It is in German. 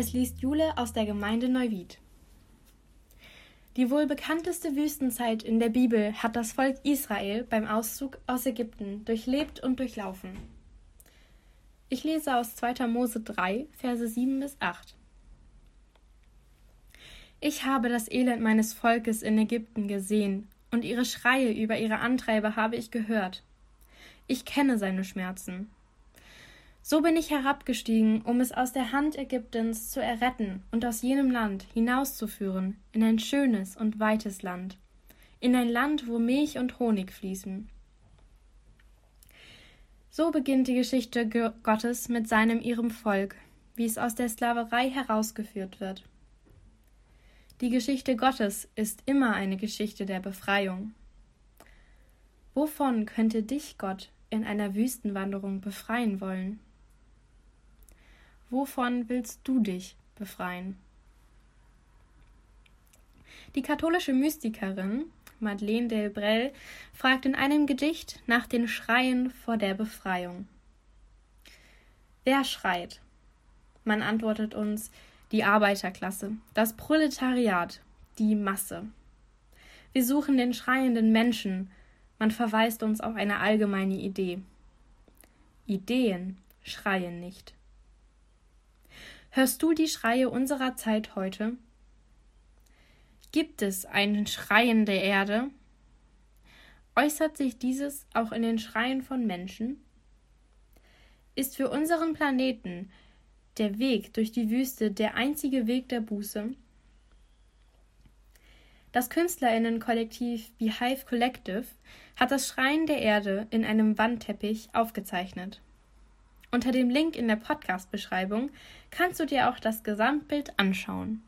Es liest Jule aus der Gemeinde Neuwied. Die wohl bekannteste Wüstenzeit in der Bibel hat das Volk Israel beim Auszug aus Ägypten durchlebt und durchlaufen. Ich lese aus 2. Mose 3, Verse 7 bis 8. Ich habe das Elend meines Volkes in Ägypten gesehen, und ihre Schreie über ihre Antreiber habe ich gehört. Ich kenne seine Schmerzen. So bin ich herabgestiegen, um es aus der Hand Ägyptens zu erretten und aus jenem Land hinauszuführen in ein schönes und weites Land, in ein Land, wo Milch und Honig fließen. So beginnt die Geschichte Gottes mit seinem ihrem Volk, wie es aus der Sklaverei herausgeführt wird. Die Geschichte Gottes ist immer eine Geschichte der Befreiung. Wovon könnte dich Gott in einer Wüstenwanderung befreien wollen? Wovon willst du dich befreien? Die katholische Mystikerin Madeleine Delbrel fragt in einem Gedicht nach den Schreien vor der Befreiung. Wer schreit? Man antwortet uns die Arbeiterklasse, das Proletariat, die Masse. Wir suchen den schreienden Menschen, man verweist uns auf eine allgemeine Idee. Ideen schreien nicht. Hörst du die Schreie unserer Zeit heute? Gibt es einen Schreien der Erde? Äußert sich dieses auch in den Schreien von Menschen? Ist für unseren Planeten der Weg durch die Wüste der einzige Weg der Buße? Das Künstlerinnenkollektiv Beehive Collective hat das Schreien der Erde in einem Wandteppich aufgezeichnet. Unter dem Link in der Podcast-Beschreibung kannst du dir auch das Gesamtbild anschauen.